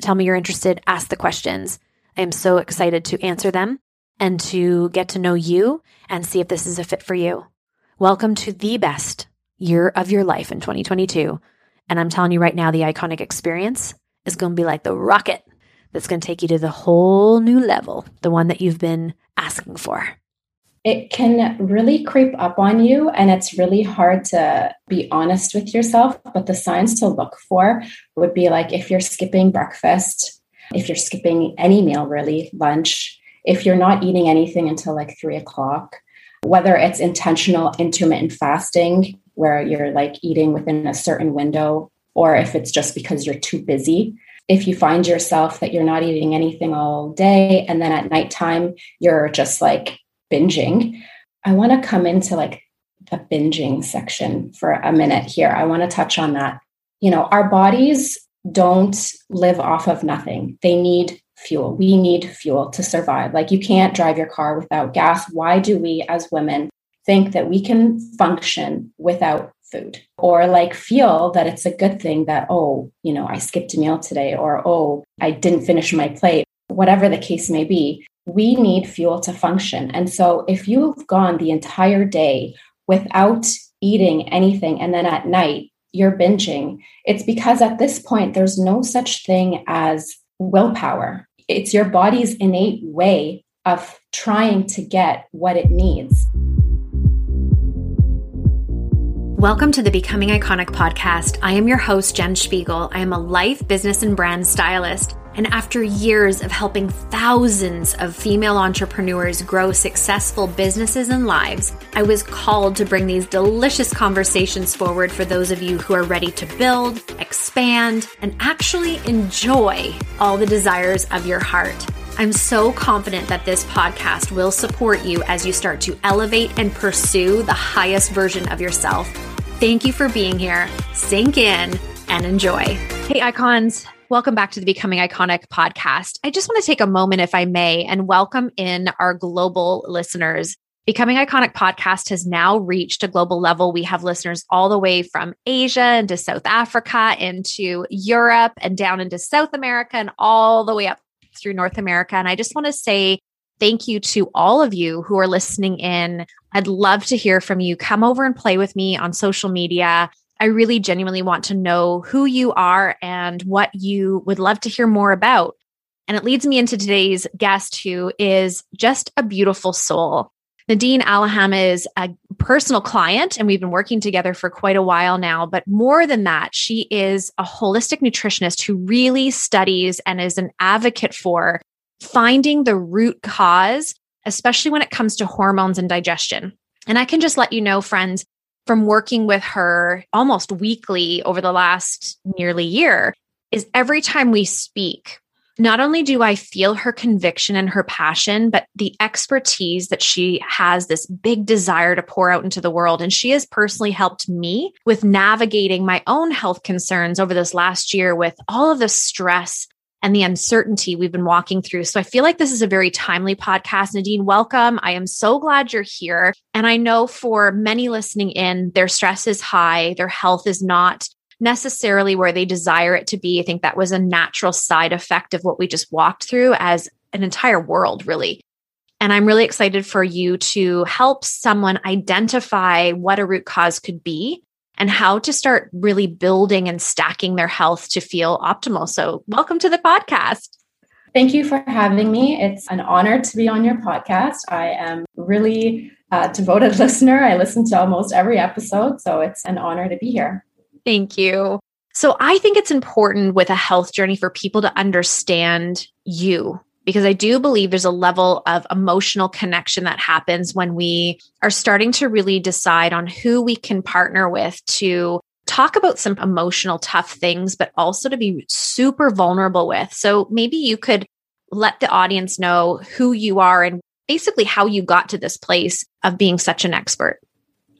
tell me you're interested, ask the questions. I am so excited to answer them and to get to know you and see if this is a fit for you. Welcome to the best year of your life in 2022. And I'm telling you right now, the iconic experience is going to be like the rocket that's going to take you to the whole new level, the one that you've been asking for. It can really creep up on you, and it's really hard to be honest with yourself. But the signs to look for would be like if you're skipping breakfast, if you're skipping any meal, really, lunch, if you're not eating anything until like three o'clock, whether it's intentional intermittent fasting, where you're like eating within a certain window, or if it's just because you're too busy. If you find yourself that you're not eating anything all day and then at nighttime you're just like binging, I want to come into like the binging section for a minute here. I want to touch on that. You know, our bodies don't live off of nothing, they need fuel. We need fuel to survive. Like you can't drive your car without gas. Why do we as women think that we can function without food or like feel that it's a good thing that, oh, you know, I skipped a meal today or, oh, I didn't finish my plate, whatever the case may be. We need fuel to function. And so if you've gone the entire day without eating anything and then at night you're binging, it's because at this point there's no such thing as willpower. It's your body's innate way of trying to get what it needs. Welcome to the Becoming Iconic podcast. I am your host, Jen Spiegel. I am a life, business, and brand stylist. And after years of helping thousands of female entrepreneurs grow successful businesses and lives, I was called to bring these delicious conversations forward for those of you who are ready to build, expand, and actually enjoy all the desires of your heart. I'm so confident that this podcast will support you as you start to elevate and pursue the highest version of yourself Thank you for being here. Sink in and enjoy. Hey, icons. Welcome back to the Becoming Iconic podcast. I just want to take a moment, if I may, and welcome in our global listeners. Becoming Iconic podcast has now reached a global level. We have listeners all the way from Asia into South Africa, into Europe, and down into South America, and all the way up through North America. And I just want to say thank you to all of you who are listening in. I'd love to hear from you. Come over and play with me on social media. I really genuinely want to know who you are and what you would love to hear more about. And it leads me into today's guest, who is just a beautiful soul. Nadine Alaham is a personal client, and we've been working together for quite a while now. But more than that, she is a holistic nutritionist who really studies and is an advocate for finding the root cause, especially when it comes to hormones and digestion. And I can just let you know, friends, from working with her almost weekly over the last nearly year is every time we speak, not only do I feel her conviction and her passion, but the expertise that she has this big desire to pour out into the world. And she has personally helped me with navigating my own health concerns over this last year with all of the stress and the uncertainty we've been walking through. So I feel like this is a very timely podcast. Nadine, welcome. I am so glad you're here. And I know for many listening in, their stress is high, their health is not necessarily where they desire it to be. I think that was a natural side effect of what we just walked through as an entire world, really. And I'm really excited for you to help someone identify what a root cause could be and how to start really building and stacking their health to feel optimal. So, welcome to the podcast. Thank you for having me. It's an honor to be on your podcast. I am really a devoted listener. I listen to almost every episode, so it's an honor to be here. Thank you. So, I think it's important with a health journey for people to understand you because I do believe there's a level of emotional connection that happens when we are starting to really decide on who we can partner with to talk about some emotional tough things, but also to be super vulnerable with. So maybe you could let the audience know who you are and basically how you got to this place of being such an expert.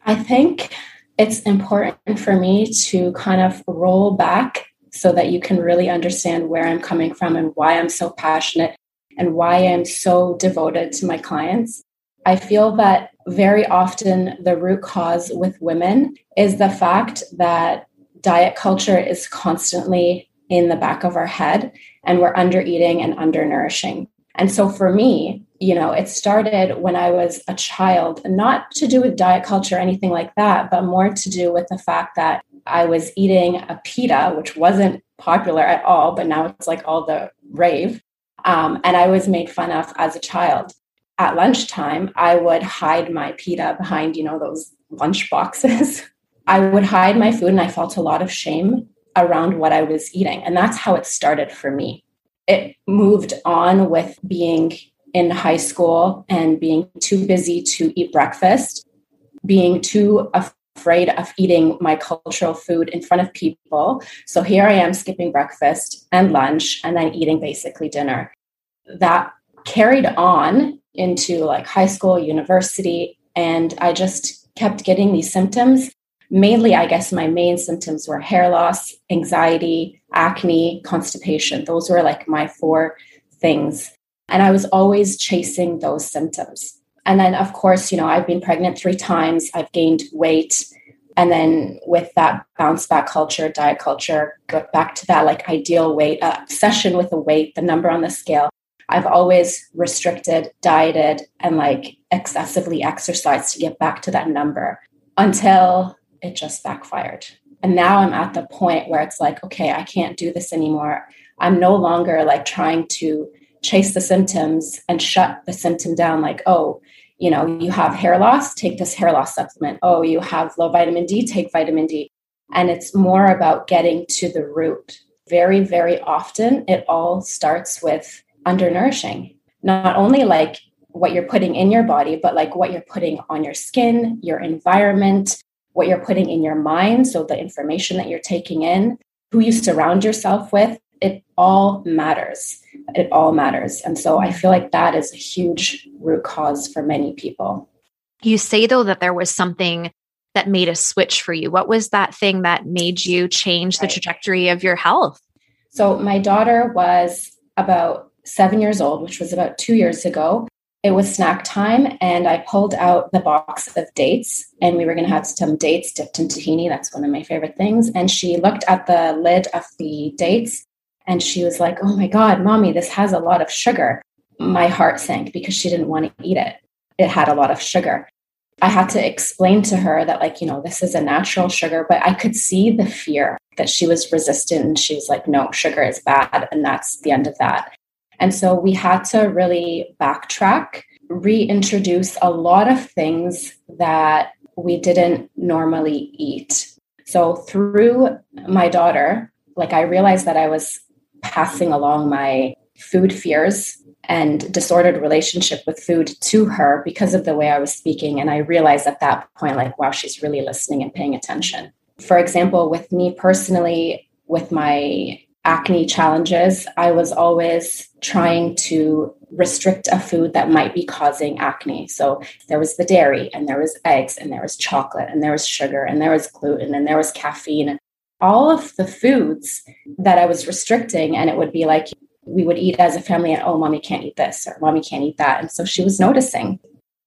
I think it's important for me to kind of roll back so that you can really understand where I'm coming from and why I'm so passionate and why I'm so devoted to my clients. I feel that very often the root cause with women is the fact that diet culture is constantly in the back of our head and we're under eating and undernourishing. And so for me, you know, it started when I was a child, not to do with diet culture or anything like that, but more to do with the fact that I was eating a pita, which wasn't popular at all, but now it's like all the rave. Um, and I was made fun of as a child. At lunchtime, I would hide my pita behind, you know, those lunch boxes. I would hide my food and I felt a lot of shame around what I was eating. And that's how it started for me. It moved on with being in high school and being too busy to eat breakfast, being too afraid of eating my cultural food in front of people. So here I am skipping breakfast and lunch and then eating basically dinner. That carried on into like high school, university, and I just kept getting these symptoms. Mainly, I guess my main symptoms were hair loss, anxiety, acne, constipation. Those were like my four things. And I was always chasing those symptoms. And then, of course, you know, I've been pregnant three times, I've gained weight. And then with that bounce back culture, diet culture, go back to that like ideal weight, uh, obsession with the weight, the number on the scale. I've always restricted, dieted, and like excessively exercised to get back to that number until it just backfired. And now I'm at the point where it's like, okay, I can't do this anymore. I'm no longer like trying to chase the symptoms and shut the symptom down like oh you know you have hair loss take this hair loss supplement. Oh you have low vitamin d take vitamin d. And it's more about getting to the root. Very very often it all starts with undernourishing. Not only like what you're putting in your body but like what you're putting on your skin your environment what you're putting in your mind so the information that you're taking in who you surround yourself with it all matters. It all matters. And so I feel like that is a huge root cause for many people. You say, though, that there was something that made a switch for you. What was that thing that made you change the right. trajectory of your health? So my daughter was about seven years old, which was about two years ago. It was snack time, and I pulled out the box of dates, and we were going to have some dates dipped in tahini. That's one of my favorite things. And she looked at the lid of the dates, and she was like, Oh my God, mommy, this has a lot of sugar. My heart sank because she didn't want to eat it. It had a lot of sugar. I had to explain to her that, like, you know, this is a natural sugar, but I could see the fear that she was resistant. And she was like, no, sugar is bad. And that's the end of that. And so we had to really backtrack, reintroduce a lot of things that we didn't normally eat. So through my daughter, like I realized that I was passing along my food fears and disordered relationship with food to her because of the way I was speaking. And I realized at that point, like, wow, she's really listening and paying attention. For example, with me personally, with my acne challenges, I was always trying to restrict a food that might be causing acne. So there was the dairy, and there was eggs, and there was chocolate, and there was sugar, and there was gluten, and there was caffeine. All of the foods that I was restricting, and it would be like we would eat as a family, and oh, mommy can't eat this, or mommy can't eat that. And so she was noticing.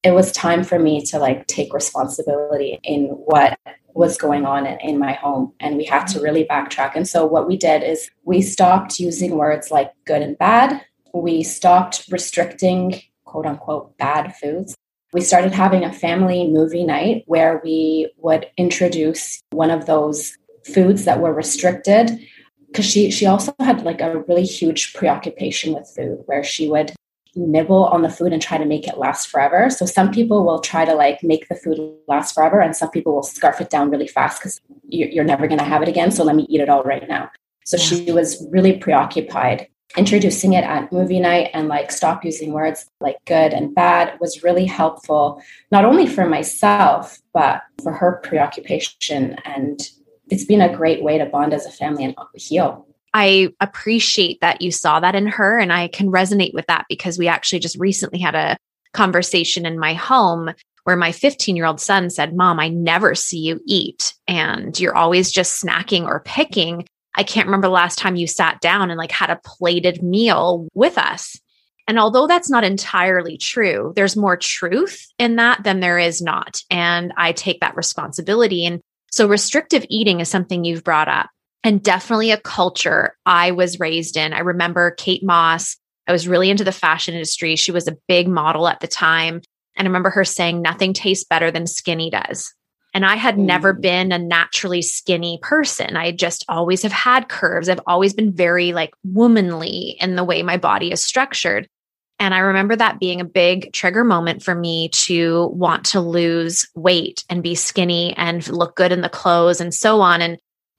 It was time for me to like take responsibility in what was going on in, in, my home and we had to really backtrack and so what we did is we stopped using words like good and bad we stopped restricting quote unquote bad foods we started having a family movie night where we would introduce one of those foods that were restricted because she she also had like a really huge preoccupation with food where she would nibble on the food and try to make it last forever. So some people will try to like make the food last forever, and some people will scarf it down really fast because you're never going to have it again. So let me eat it all right now. So she was really preoccupied. Introducing it at movie night and like stop using words like good and bad was really helpful, not only for myself, but for her preoccupation. And it's been a great way to bond as a family and heal. I appreciate that you saw that in her. And I can resonate with that because we actually just recently had a conversation in my home where my 15 year old son said, Mom, I never see you eat. And you're always just snacking or picking. I can't remember the last time you sat down and like had a plated meal with us. And although that's not entirely true, there's more truth in that than there is not. And I take that responsibility. And so restrictive eating is something you've brought up and definitely a culture I was raised in. I remember Kate Moss. I was really into the fashion industry. She was a big model at the time. And I remember her saying, nothing tastes better than skinny does. And I had mm. never been a naturally skinny person. I just always have had curves. I've always been very like womanly in the way my body is structured. And I remember that being a big trigger moment for me to want to lose weight and be skinny and look good in the clothes and so on. And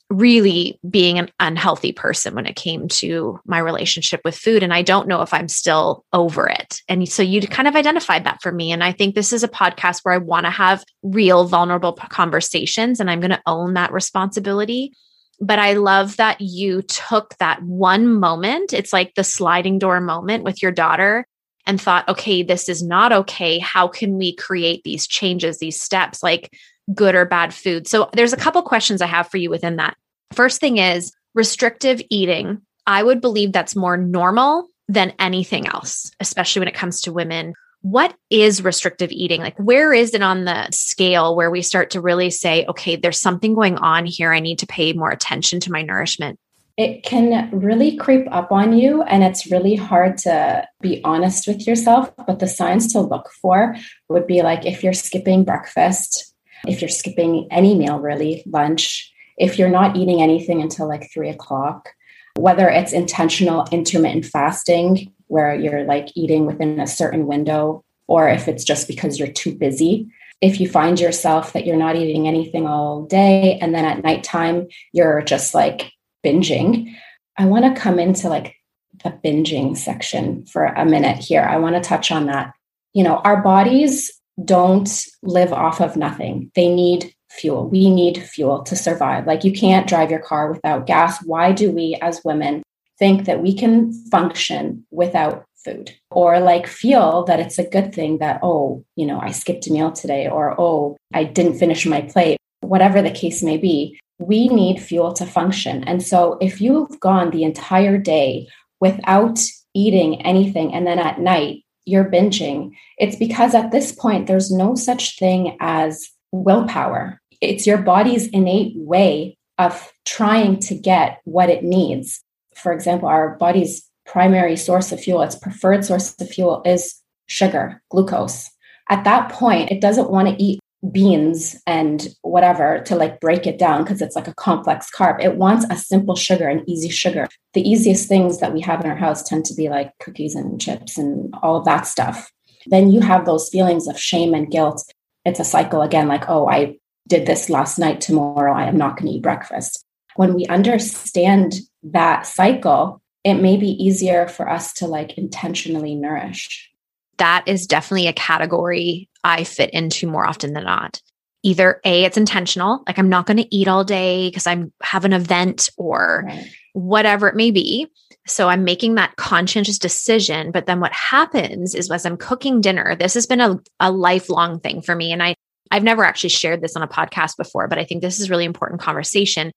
really being an unhealthy person when it came to my relationship with food. And I don't know if I'm still over it. And so you kind of identified that for me. And I think this is a podcast where I want to have real, vulnerable conversations, and I'm going to own that responsibility. But I love that you took that one moment. It's like the sliding door moment with your daughter and thought, okay, this is not okay. How can we create these changes, these steps? Like, good or bad food. So there's a couple questions I have for you within that. First thing is restrictive eating. I would believe that's more normal than anything else, especially when it comes to women. What is restrictive eating? Like, where is it on the scale where we start to really say, okay, there's something going on here. I need to pay more attention to my nourishment? It can really creep up on you, and it's really hard to be honest with yourself. But the signs to look for would be like if you're skipping breakfast, if you're skipping any meal, really, lunch, if you're not eating anything until like three o'clock, whether it's intentional intermittent fasting, where you're like eating within a certain window, or if it's just because you're too busy. If you find yourself that you're not eating anything all day and then at nighttime you're just like binging, I want to come into like the binging section for a minute here. I want to touch on that. You know, our bodies don't live off of nothing. They need fuel. We need fuel to survive. Like you can't drive your car without gas. Why do we as women think that we can function without food or like feel that it's a good thing that, oh, you know, I skipped a meal today or, oh, I didn't finish my plate, whatever the case may be? We need fuel to function. And so if you've gone the entire day without eating anything and then at night you're binging, it's because at this point there's no such thing as willpower. It's your body's innate way of trying to get what it needs. For example, our body's primary source of fuel, its preferred source of fuel is sugar, glucose. At that point, it doesn't want to eat beans and whatever to like break it down because it's like a complex carb. It wants a simple sugar, and easy sugar. The easiest things that we have in our house tend to be like cookies and chips and all of that stuff. Then you have those feelings of shame and guilt. It's a cycle again, like, oh, I did this last night, tomorrow I am not going to eat breakfast. When we understand that cycle, it may be easier for us to like intentionally nourish. That is definitely a category I fit into more often than not. Either A, it's intentional, like I'm not going to eat all day because I'm have an event or right. whatever it may be. So I'm making that conscientious decision. But then what happens is as I'm cooking dinner, this has been a, a lifelong thing for me. And I I've never actually shared this on a podcast before, but I think this is really important conversation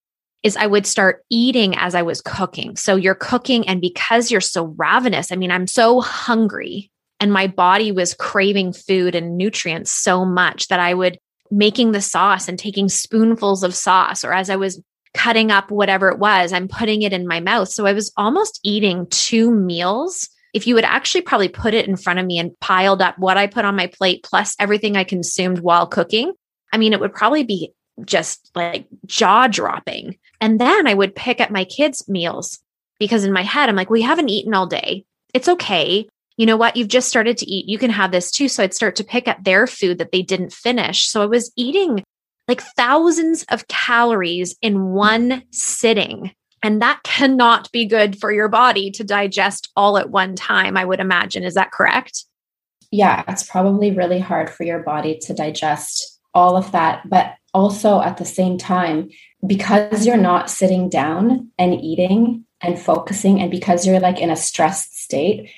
is I would start eating as I was cooking. So you're cooking and because you're so ravenous, I mean I'm so hungry and my body was craving food and nutrients so much that I would making the sauce and taking spoonfuls of sauce or as I was cutting up whatever it was, I'm putting it in my mouth. So I was almost eating two meals if you would actually probably put it in front of me and piled up what I put on my plate plus everything I consumed while cooking, I mean, it would probably be just like jaw dropping. And then I would pick up my kids' meals because in my head, I'm like, we haven't eaten all day. It's okay. You know what? You've just started to eat. You can have this too. So I'd start to pick up their food that they didn't finish. So I was eating like thousands of calories in one sitting and that cannot be good for your body to digest all at one time, I would imagine. Is that correct? Yeah, it's probably really hard for your body to digest all of that. But also at the same time, because you're not sitting down and eating and focusing, and because you're like in a stressed state,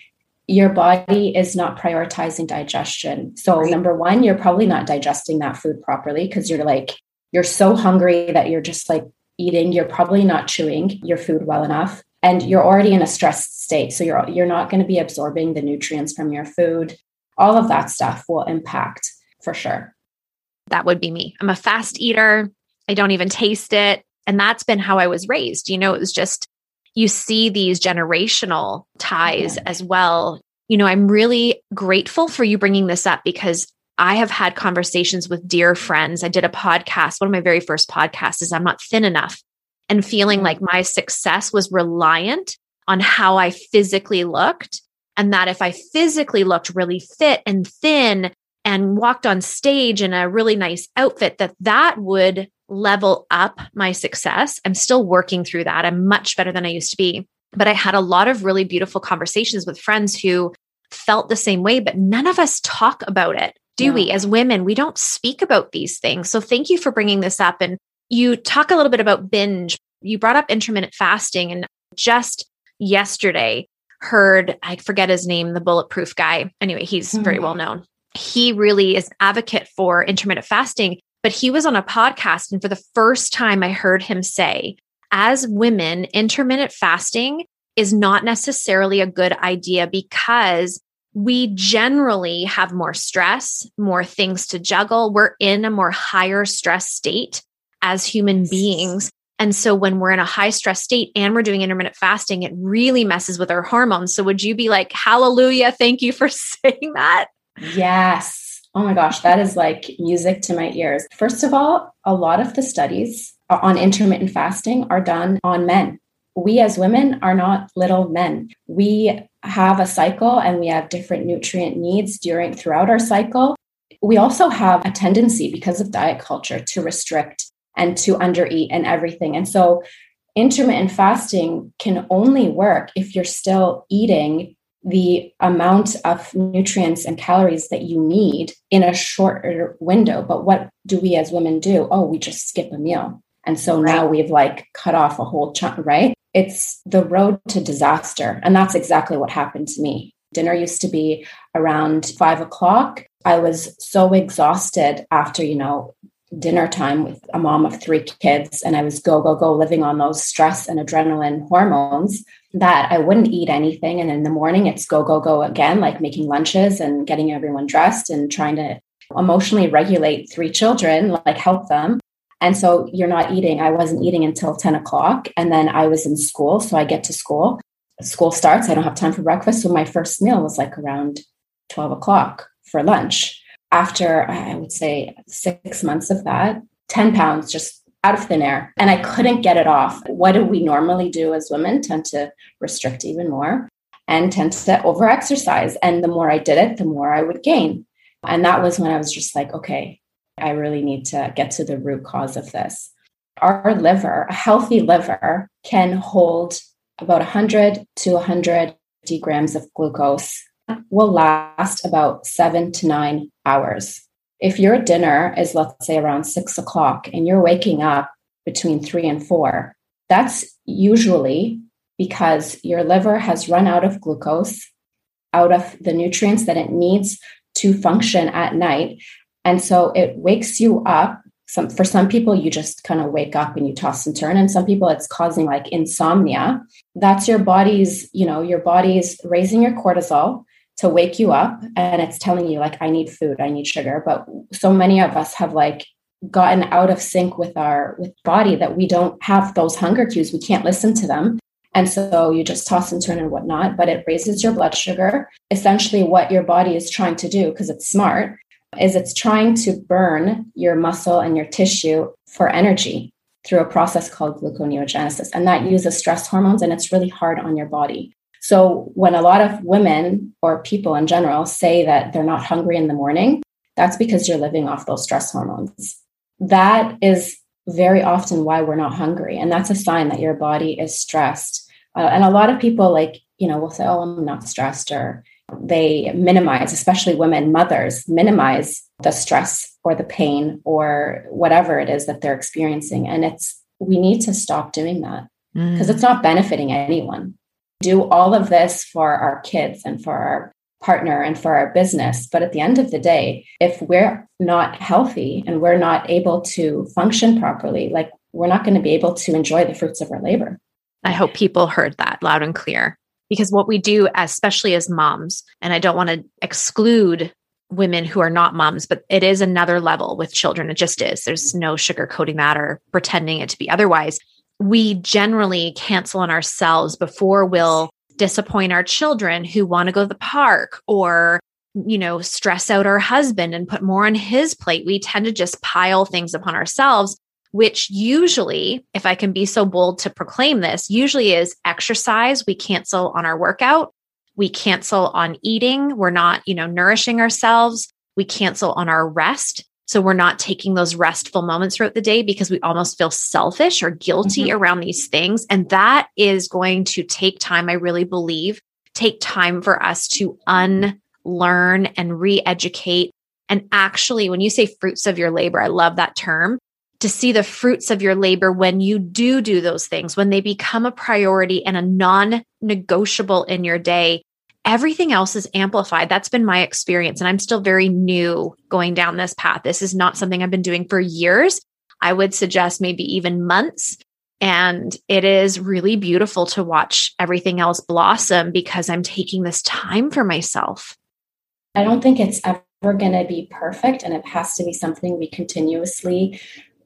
your body is not prioritizing digestion. So, right. number one, you're probably not digesting that food properly because you're like, you're so hungry that you're just like eating, you're probably not chewing your food well enough and you're already in a stressed state. So you're you're not going to be absorbing the nutrients from your food. All of that stuff will impact for sure. That would be me. I'm a fast eater. I don't even taste it. And that's been how I was raised. You know, it was just you see these generational ties yeah. as well. You know, I'm really grateful for you bringing this up because I have had conversations with dear friends. I did a podcast. One of my very first podcasts is I'm not thin enough and feeling mm-hmm. like my success was reliant on how I physically looked. And that if I physically looked really fit and thin and walked on stage in a really nice outfit, that that would level up my success. I'm still working through that. I'm much better than I used to be. But I had a lot of really beautiful conversations with friends who felt the same way, but none of us talk about it do yeah. we as women we don't speak about these things so thank you for bringing this up and you talk a little bit about binge you brought up intermittent fasting and just yesterday heard i forget his name the bulletproof guy anyway he's mm-hmm. very well known he really is advocate for intermittent fasting but he was on a podcast and for the first time i heard him say as women intermittent fasting is not necessarily a good idea because we generally have more stress, more things to juggle. We're in a more higher stress state as human beings. And so when we're in a high stress state and we're doing intermittent fasting, it really messes with our hormones. So would you be like, hallelujah, thank you for saying that? Yes. Oh my gosh, that is like music to my ears. First of all, a lot of the studies on intermittent fasting are done on men. We as women are not little men. We have a cycle and we have different nutrient needs during throughout our cycle. We also have a tendency because of diet culture to restrict and to undereat and everything. And so intermittent fasting can only work if you're still eating the amount of nutrients and calories that you need in a shorter window. But what do we as women do? Oh, we just skip a meal. And so right. now we've like cut off a whole chunk, right? it's the road to disaster. And that's exactly what happened to me. Dinner used to be around five o'clock. I was so exhausted after, you know, dinner time with a mom of three kids and I was go, go, go living on those stress and adrenaline hormones that I wouldn't eat anything. And in the morning, it's go, go, go again, like making lunches and getting everyone dressed and trying to emotionally regulate three children, like help them. And so you're not eating. I wasn't eating until 10 o'clock. And then I was in school. So I get to school. School starts. I don't have time for breakfast. So my first meal was like around 12 o'clock for lunch after I would say six months of that, 10 pounds just out of thin air. And I couldn't get it off. What do we normally do as women? Tend to restrict even more and tend to over exercise. And the more I did it, the more I would gain. And that was when I was just like, okay, I really need to get to the root cause of this. Our liver, a healthy liver, can hold about 100 to 150 grams of glucose will last about seven to nine hours. If your dinner is, let's say, around six o'clock and you're waking up between three and four, that's usually because your liver has run out of glucose, out of the nutrients that it needs to function at night. And so it wakes you up. Some, for some people, you just kind of wake up and you toss and turn. And some people, it's causing like insomnia. That's your body's, you know, your body's raising your cortisol to wake you up and it's telling you like i need food i need sugar. But so many of us have like gotten out of sync with our with body that we don't have those hunger cues. We can't listen to them. And so you just toss and turn and whatnot but it raises your blood sugar. Essentially what your body is trying to do because it's smart is it's trying to burn your muscle and your tissue for energy through a process called gluconeogenesis. And that uses stress hormones and it's really hard on your body so when a lot of women or people in general say that they're not hungry in the morning, that's because you're living off those stress hormones. That is very often why we're not hungry. And that's a sign that your body is stressed. Uh, and a lot of people, like, you know, will say, oh, I'm not stressed, or they minimize, especially women, mothers, minimize the stress or the pain or whatever it is that they're experiencing. And it's, we need to stop doing that because mm. it's not benefiting anyone do all of this for our kids and for our partner and for our business. But at the end of the day, if we're not healthy and we're not able to function properly, like we're not going to be able to enjoy the fruits of our labor. I hope people heard that loud and clear because what we do, especially as moms, and I don't want to exclude women who are not moms, but it is another level with children. It just is. There's no sugarcoating that or pretending it to be otherwise we generally cancel on ourselves before we'll disappoint our children who want to go to the park or you know stress out our husband and put more on his plate. We tend to just pile things upon ourselves which usually if i can be so bold to proclaim this usually is exercise. We cancel on our workout. We cancel on eating. We're not you know nourishing ourselves. We cancel on our rest so we're not taking those restful moments throughout the day because we almost feel selfish or guilty mm-hmm. around these things. And that is going to take time, I really believe, take time for us to unlearn and re educate. And actually, when you say fruits of your labor, I love that term to see the fruits of your labor when you do do those things, when they become a priority and a non negotiable in your day, everything else is amplified. That's been my experience. And I'm still very new going down this path. This is not something I've been doing for years. I would suggest maybe even months. And it is really beautiful to watch everything else blossom because I'm taking this time for myself. I don't think it's ever going to be perfect and it has to be something we continuously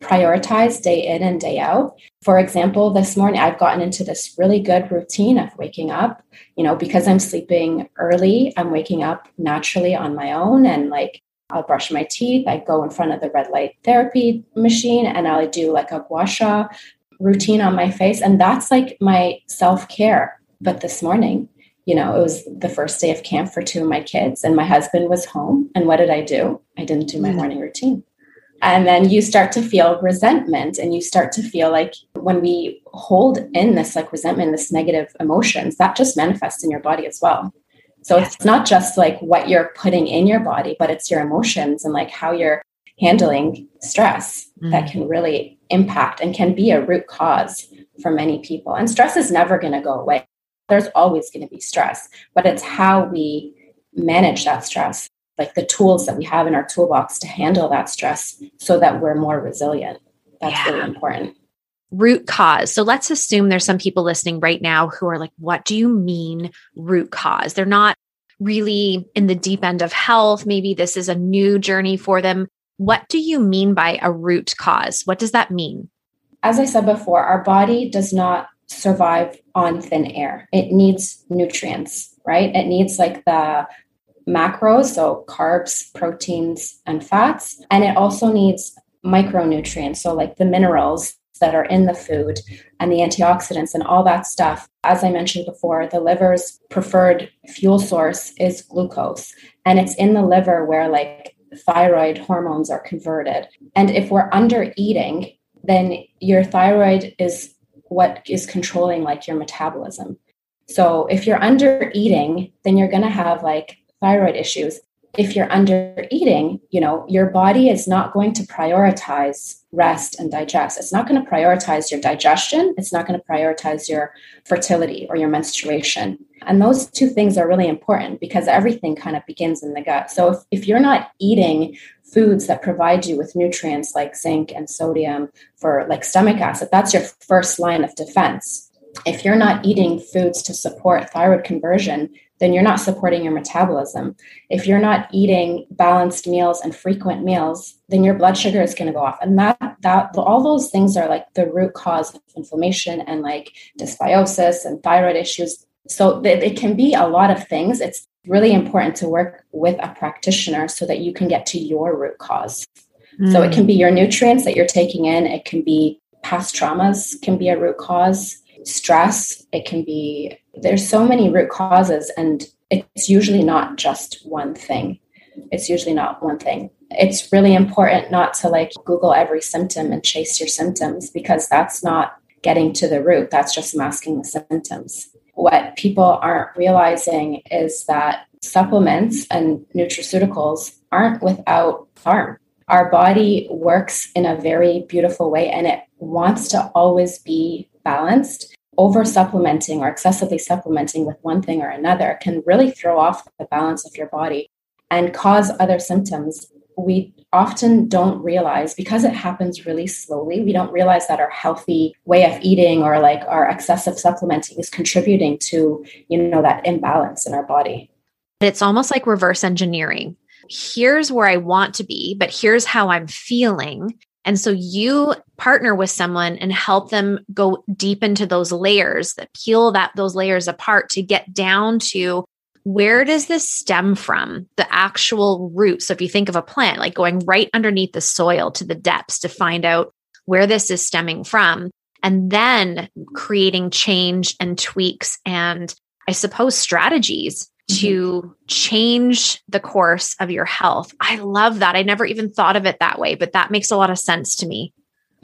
prioritize day in and day out. For example, this morning I've gotten into this really good routine of waking up. You know, because I'm sleeping early, I'm waking up naturally on my own and like I'll brush my teeth. I go in front of the red light therapy machine and I'll do like a gua sha routine on my face. And that's like my self care. But this morning, you know, it was the first day of camp for two of my kids, and my husband was home. And what did I do? I didn't do my mm. morning routine. And then you start to feel resentment and you start to feel like when we hold in this like resentment, this negative emotions, that just manifests in your body as well. So it's not just like what you're putting in your body, but it's your emotions and like how you're handling stress mm. that can really impact and can be a root cause for many people. And stress is never going to go away. There's always going to be stress, but it's how we manage that stress like the tools that we have in our toolbox to handle that stress so that we're more resilient. That's yeah. really important. Root cause. So let's assume there's some people listening right now who are like, what do you mean root cause? They're not really in the deep end of health. Maybe this is a new journey for them. What do you mean by a root cause? What does that mean? As I said before, our body does not survive on thin air. It needs nutrients, right? It needs like the macros, so carbs, proteins, and fats. And it also needs micronutrients, so like the minerals that are in the food and the antioxidants and all that stuff. As I mentioned before, the liver's preferred fuel source is glucose. And it's in the liver where like thyroid hormones are converted. And if we're under eating, then your thyroid is what is controlling like your metabolism. So if you're under eating, then you're going to have like thyroid issues. If you're under eating, you know, your body is not going to prioritize rest and digest. It's not going to prioritize your digestion. It's not going to prioritize your fertility or your menstruation. And those two things are really important because everything kind of begins in the gut. So if, if you're not eating foods that provide you with nutrients like zinc and sodium for like stomach acid, that's your first line of defense. If you're not eating foods to support thyroid conversion, then you're not supporting your metabolism. If you're not eating balanced meals and frequent meals, then your blood sugar is going to go off. And that that all those things are like the root cause of inflammation and like dysbiosis and thyroid issues. So it can be a lot of things. It's really important to work with a practitioner so that you can get to your root cause. Mm. So it can be your nutrients that you're taking in, it can be past traumas can be a root cause, stress, it can be there's so many root causes and it's usually not just one thing. It's usually not one thing. It's really important not to like Google every symptom and chase your symptoms because that's not getting to the root. That's just masking the symptoms what people aren't realizing is that supplements and nutraceuticals aren't without harm. Our body works in a very beautiful way and it wants to always be balanced. Over supplementing or excessively supplementing with one thing or another can really throw off the balance of your body and cause other symptoms. We often don't realize because it happens really slowly we don't realize that our healthy way of eating or like our excessive supplementing is contributing to you know that imbalance in our body. It's almost like reverse engineering. Here's where i want to be but here's how i'm feeling and so you partner with someone and help them go deep into those layers that peel that those layers apart to get down to where does this stem from? The actual root. So if you think of a plant, like going right underneath the soil to the depths to find out where this is stemming from, and then creating change and tweaks and I suppose strategies. To mm-hmm. change the course of your health. I love that. I never even thought of it that way, but that makes a lot of sense to me.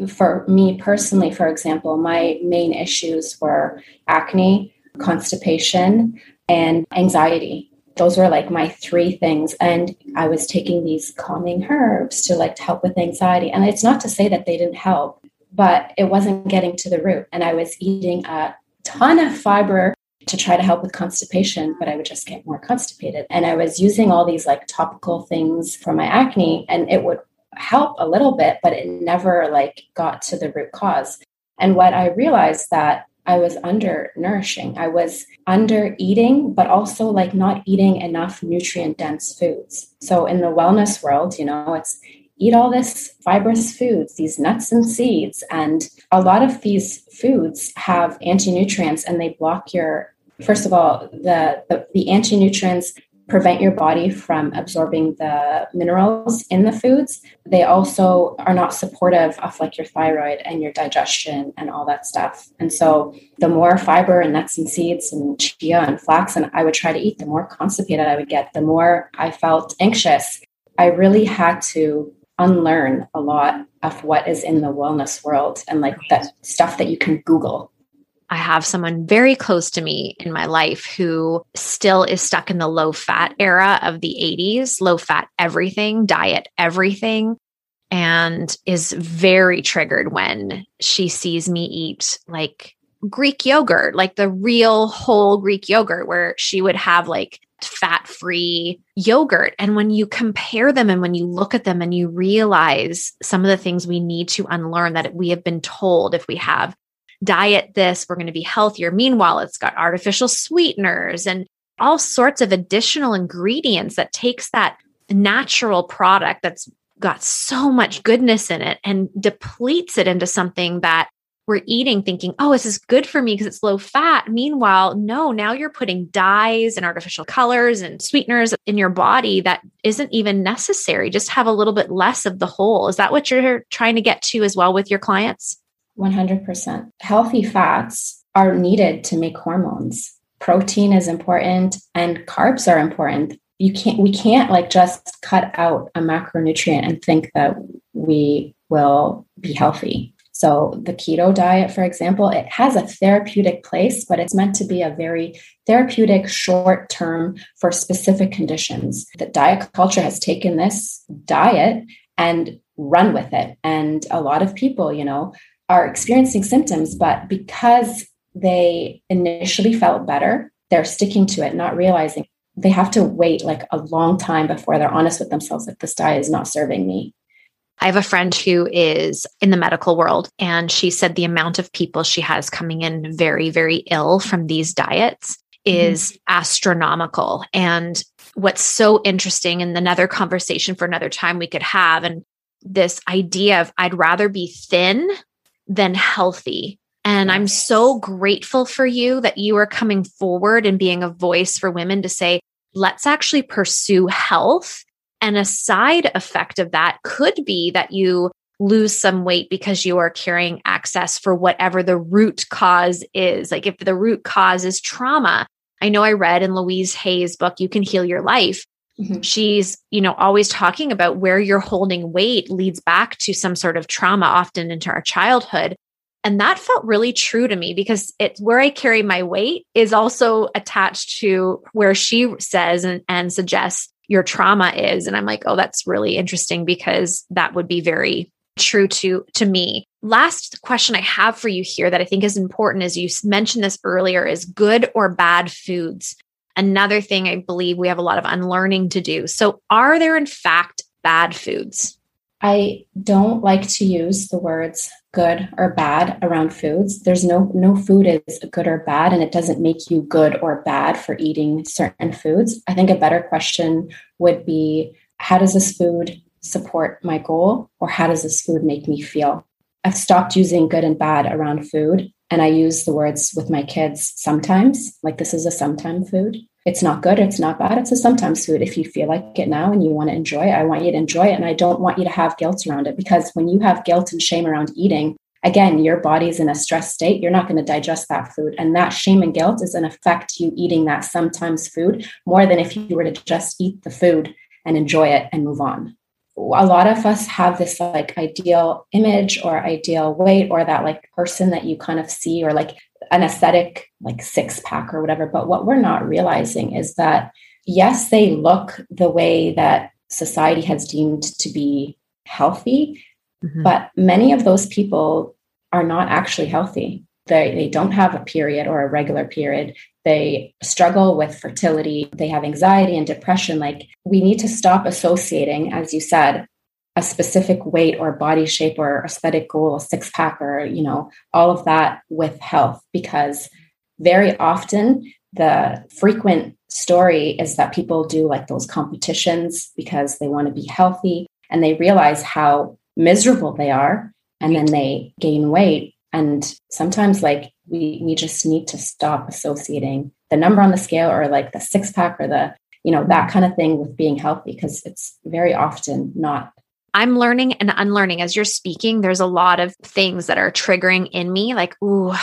For me personally, for example, my main issues were acne, constipation, and anxiety. Those were like my three things. And I was taking these calming herbs to like to help with anxiety. And it's not to say that they didn't help, but it wasn't getting to the root. And I was eating a ton of fiber to try to help with constipation, but I would just get more constipated. And I was using all these like topical things for my acne and it would help a little bit, but it never like got to the root cause. And what I realized that I was undernourishing. I was under eating, but also like not eating enough nutrient dense foods. So in the wellness world, you know, it's eat all this fibrous foods, these nuts and seeds. And a lot of these foods have anti nutrients and they block your first of all, the, the, the anti nutrients prevent your body from absorbing the minerals in the foods. They also are not supportive of like your thyroid and your digestion and all that stuff. And so the more fiber and nuts and seeds and chia and flax and I would try to eat, the more constipated I would get, the more I felt anxious. I really had to unlearn a lot of what is in the wellness world and like that stuff that you can Google. I have someone very close to me in my life who still is stuck in the low fat era of the 80s, low fat everything, diet everything, and is very triggered when she sees me eat like Greek yogurt, like the real whole Greek yogurt, where she would have like fat free yogurt. And when you compare them and when you look at them and you realize some of the things we need to unlearn that we have been told if we have diet this, we're going to be healthier. Meanwhile, it's got artificial sweeteners and all sorts of additional ingredients that takes that natural product that's got so much goodness in it and depletes it into something that we're eating thinking, oh, this is good for me because it's low fat. Meanwhile, no, now you're putting dyes and artificial colors and sweeteners in your body that isn't even necessary. Just have a little bit less of the whole. Is that what you're trying to get to as well with your clients? 100%. Healthy fats are needed to make hormones. Protein is important and carbs are important. You can't we can't like just cut out a macronutrient and think that we will be healthy. So the keto diet, for example, it has a therapeutic place, but it's meant to be a very therapeutic short term for specific conditions. The diet culture has taken this diet and run with it. And a lot of people, you know, are experiencing symptoms, but because they initially felt better, they're sticking to it, not realizing they have to wait like a long time before they're honest with themselves that this diet is not serving me. I have a friend who is in the medical world, and she said the amount of people she has coming in very, very ill from these diets is mm-hmm. astronomical. And what's so interesting, and another conversation for another time we could have, and this idea of I'd rather be thin than healthy. And I'm so grateful for you that you are coming forward and being a voice for women to say, let's actually pursue health. And a side effect of that could be that you lose some weight because you are carrying access for whatever the root cause is. Like if the root cause is trauma, I know I read in Louise Hay's book, You Can Heal Your Life. Mm-hmm. She's, you know, always talking about where you're holding weight leads back to some sort of trauma, often into our childhood. And that felt really true to me because it's where I carry my weight is also attached to where she says and, and suggests your trauma is. And I'm like, oh, that's really interesting because that would be very true to to me. Last question I have for you here that I think is important as you mentioned this earlier is good or bad foods another thing I believe we have a lot of unlearning to do. So, are there in fact bad foods? I don't like to use the words good or bad around foods. There's no no food is good or bad and it doesn't make you good or bad for eating certain foods. I think a better question would be how does this food support my goal or how does this food make me feel? I've stopped using good and bad around food and I use the words with my kids sometimes, like this is a sometime food it's not good, it's not bad, it's a sometimes food. If you feel like it now and you want to enjoy it, I want you to enjoy it. And I don't want you to have guilt around it because when you have guilt and shame around eating, again, your body's in a stress state, you're not going to digest that food. And that shame and guilt is going to affect you eating that sometimes food more than if you were to just eat the food and enjoy it and move on. A lot of us have this like ideal image or ideal weight or that like person that you kind of see or like an aesthetic like six pack or whatever. But what we're not realizing is that, yes, they look the way that society has deemed to be healthy, mm-hmm. but many of those people are not actually healthy. They, they don't have a period or a regular period. They struggle with fertility. They have anxiety and depression. Like, we need to stop associating, as you said, a specific weight or body shape or aesthetic goal, a six pack or, you know, all of that with health because very often the frequent story is that people do like those competitions because they want to be healthy and they realize how miserable they are and then they gain weight. And sometimes like we we just need to stop associating the number on the scale or like the six pack or the you know that kind of thing with being healthy because it's very often not I'm learning and unlearning as you're speaking. There's a lot of things that are triggering in me, like, ooh,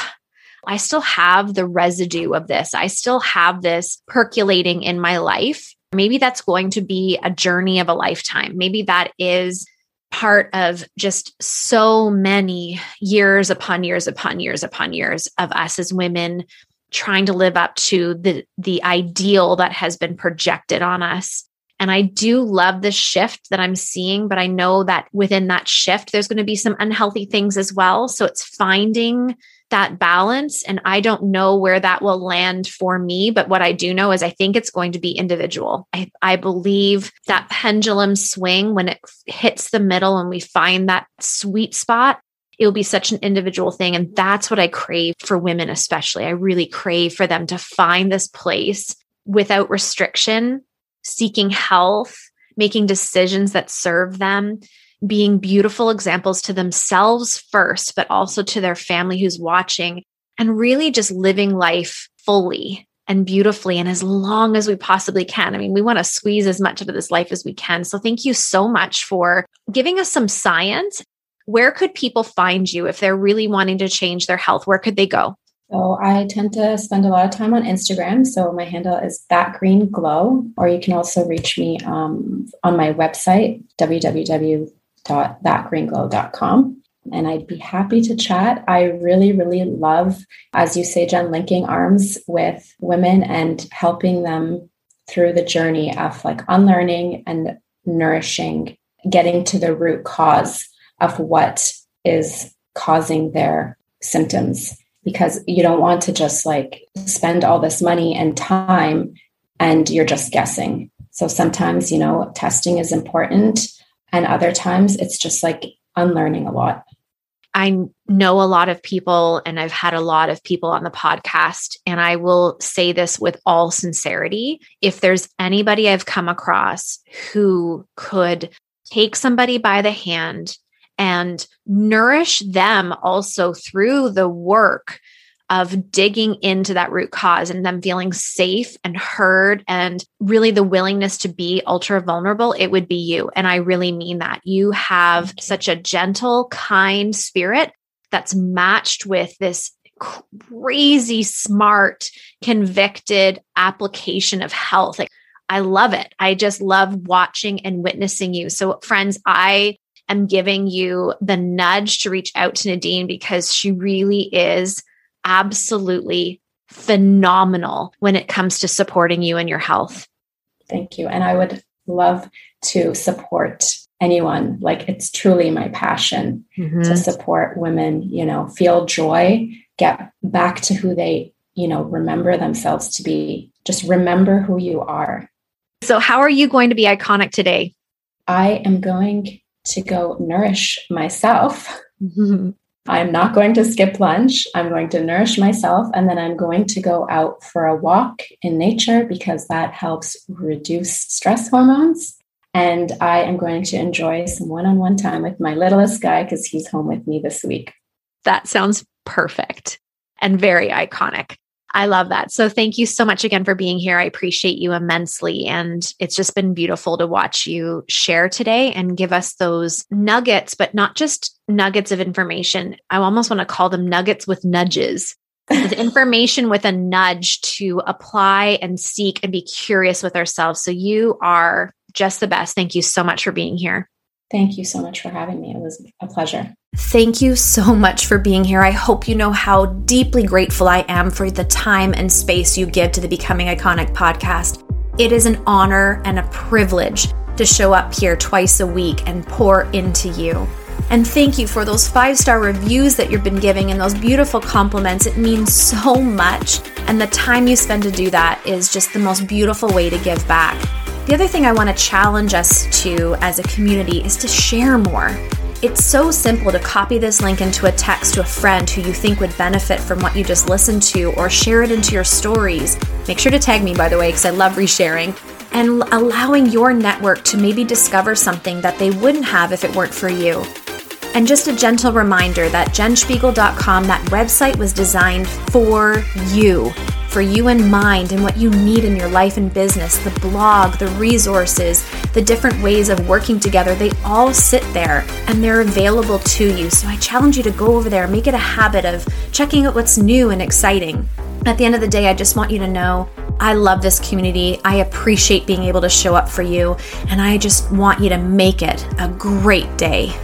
I still have the residue of this. I still have this percolating in my life. Maybe that's going to be a journey of a lifetime. Maybe that is part of just so many years upon years upon years upon years of us as women trying to live up to the the ideal that has been projected on us and I do love the shift that I'm seeing, but I know that within that shift, there's going to be some unhealthy things as well. So it's finding that balance. And I don't know where that will land for me. But what I do know is I think it's going to be individual. I, I believe that pendulum swing, when it hits the middle and we find that sweet spot, it will be such an individual thing. And that's what I crave for women, especially. I really crave for them to find this place without restriction, seeking health, making decisions that serve them, being beautiful examples to themselves first, but also to their family who's watching, and really just living life fully and beautifully and as long as we possibly can. I mean, we want to squeeze as much out of this life as we can. So, thank you so much for giving us some science. Where could people find you if they're really wanting to change their health? Where could they go? So I tend to spend a lot of time on Instagram. So my handle is that green glow, or you can also reach me um, on my website, www.thatgreenglow.com. And I'd be happy to chat. I really, really love, as you say, Jen, linking arms with women and helping them through the journey of like unlearning and nourishing, getting to the root cause of what is causing their symptoms because you don't want to just like spend all this money and time and you're just guessing. So sometimes, you know, testing is important. And other times it's just like unlearning a lot. I know a lot of people, and I've had a lot of people on the podcast, and I will say this with all sincerity. If there's anybody I've come across who could take somebody by the hand and nourish them also through the work of digging into that root cause and them feeling safe and heard and really the willingness to be ultra vulnerable, it would be you. And I really mean that. You have such a gentle, kind spirit that's matched with this crazy smart, convicted application of health. Like, I love it. I just love watching and witnessing you. So, friends, I am giving you the nudge to reach out to Nadine because she really is absolutely phenomenal when it comes to supporting you and your health. Thank you. And I would love to support anyone. Like it's truly my passion mm-hmm. to support women, you know, feel joy, get back to who they, you know, remember themselves to be. Just remember who you are. So, how are you going to be iconic today? I am going to go nourish myself. Mm-hmm. I'm not going to skip lunch. I'm going to nourish myself and then I'm going to go out for a walk in nature because that helps reduce stress hormones. And I am going to enjoy some one on one time with my littlest guy because he's home with me this week. That sounds perfect and very iconic. I love that. So thank you so much again for being here. I appreciate you immensely. And it's just been beautiful to watch you share today and give us those nuggets, but not just nuggets of information. I almost want to call them nuggets with nudges. information with a nudge to apply and seek and be curious with ourselves. So you are just the best. Thank you so much for being here. Thank you so much for having me. It was a pleasure. Thank you so much for being here. I hope you know how deeply grateful I am for the time and space you give to the Becoming Iconic podcast. It is an honor and a privilege to show up here twice a week and pour into you. And thank you for those five star reviews that you've been giving and those beautiful compliments. It means so much. And the time you spend to do that is just the most beautiful way to give back. The other thing I want to challenge us to as a community is to share more. It's so simple to copy this link into a text to a friend who you think would benefit from what you just listened to or share it into your stories. Make sure to tag me, by the way, because I love resharing. And allowing your network to maybe discover something that they wouldn't have if it weren't for you. And just a gentle reminder that jenspiegel.com, that website was designed for you for you in mind and what you need in your life and business, the blog, the resources, the different ways of working together, they all sit there and they're available to you. So I challenge you to go over there, make it a habit of checking out what's new and exciting. At the end of the day, I just want you to know I love this community. I appreciate being able to show up for you, and I just want you to make it a great day.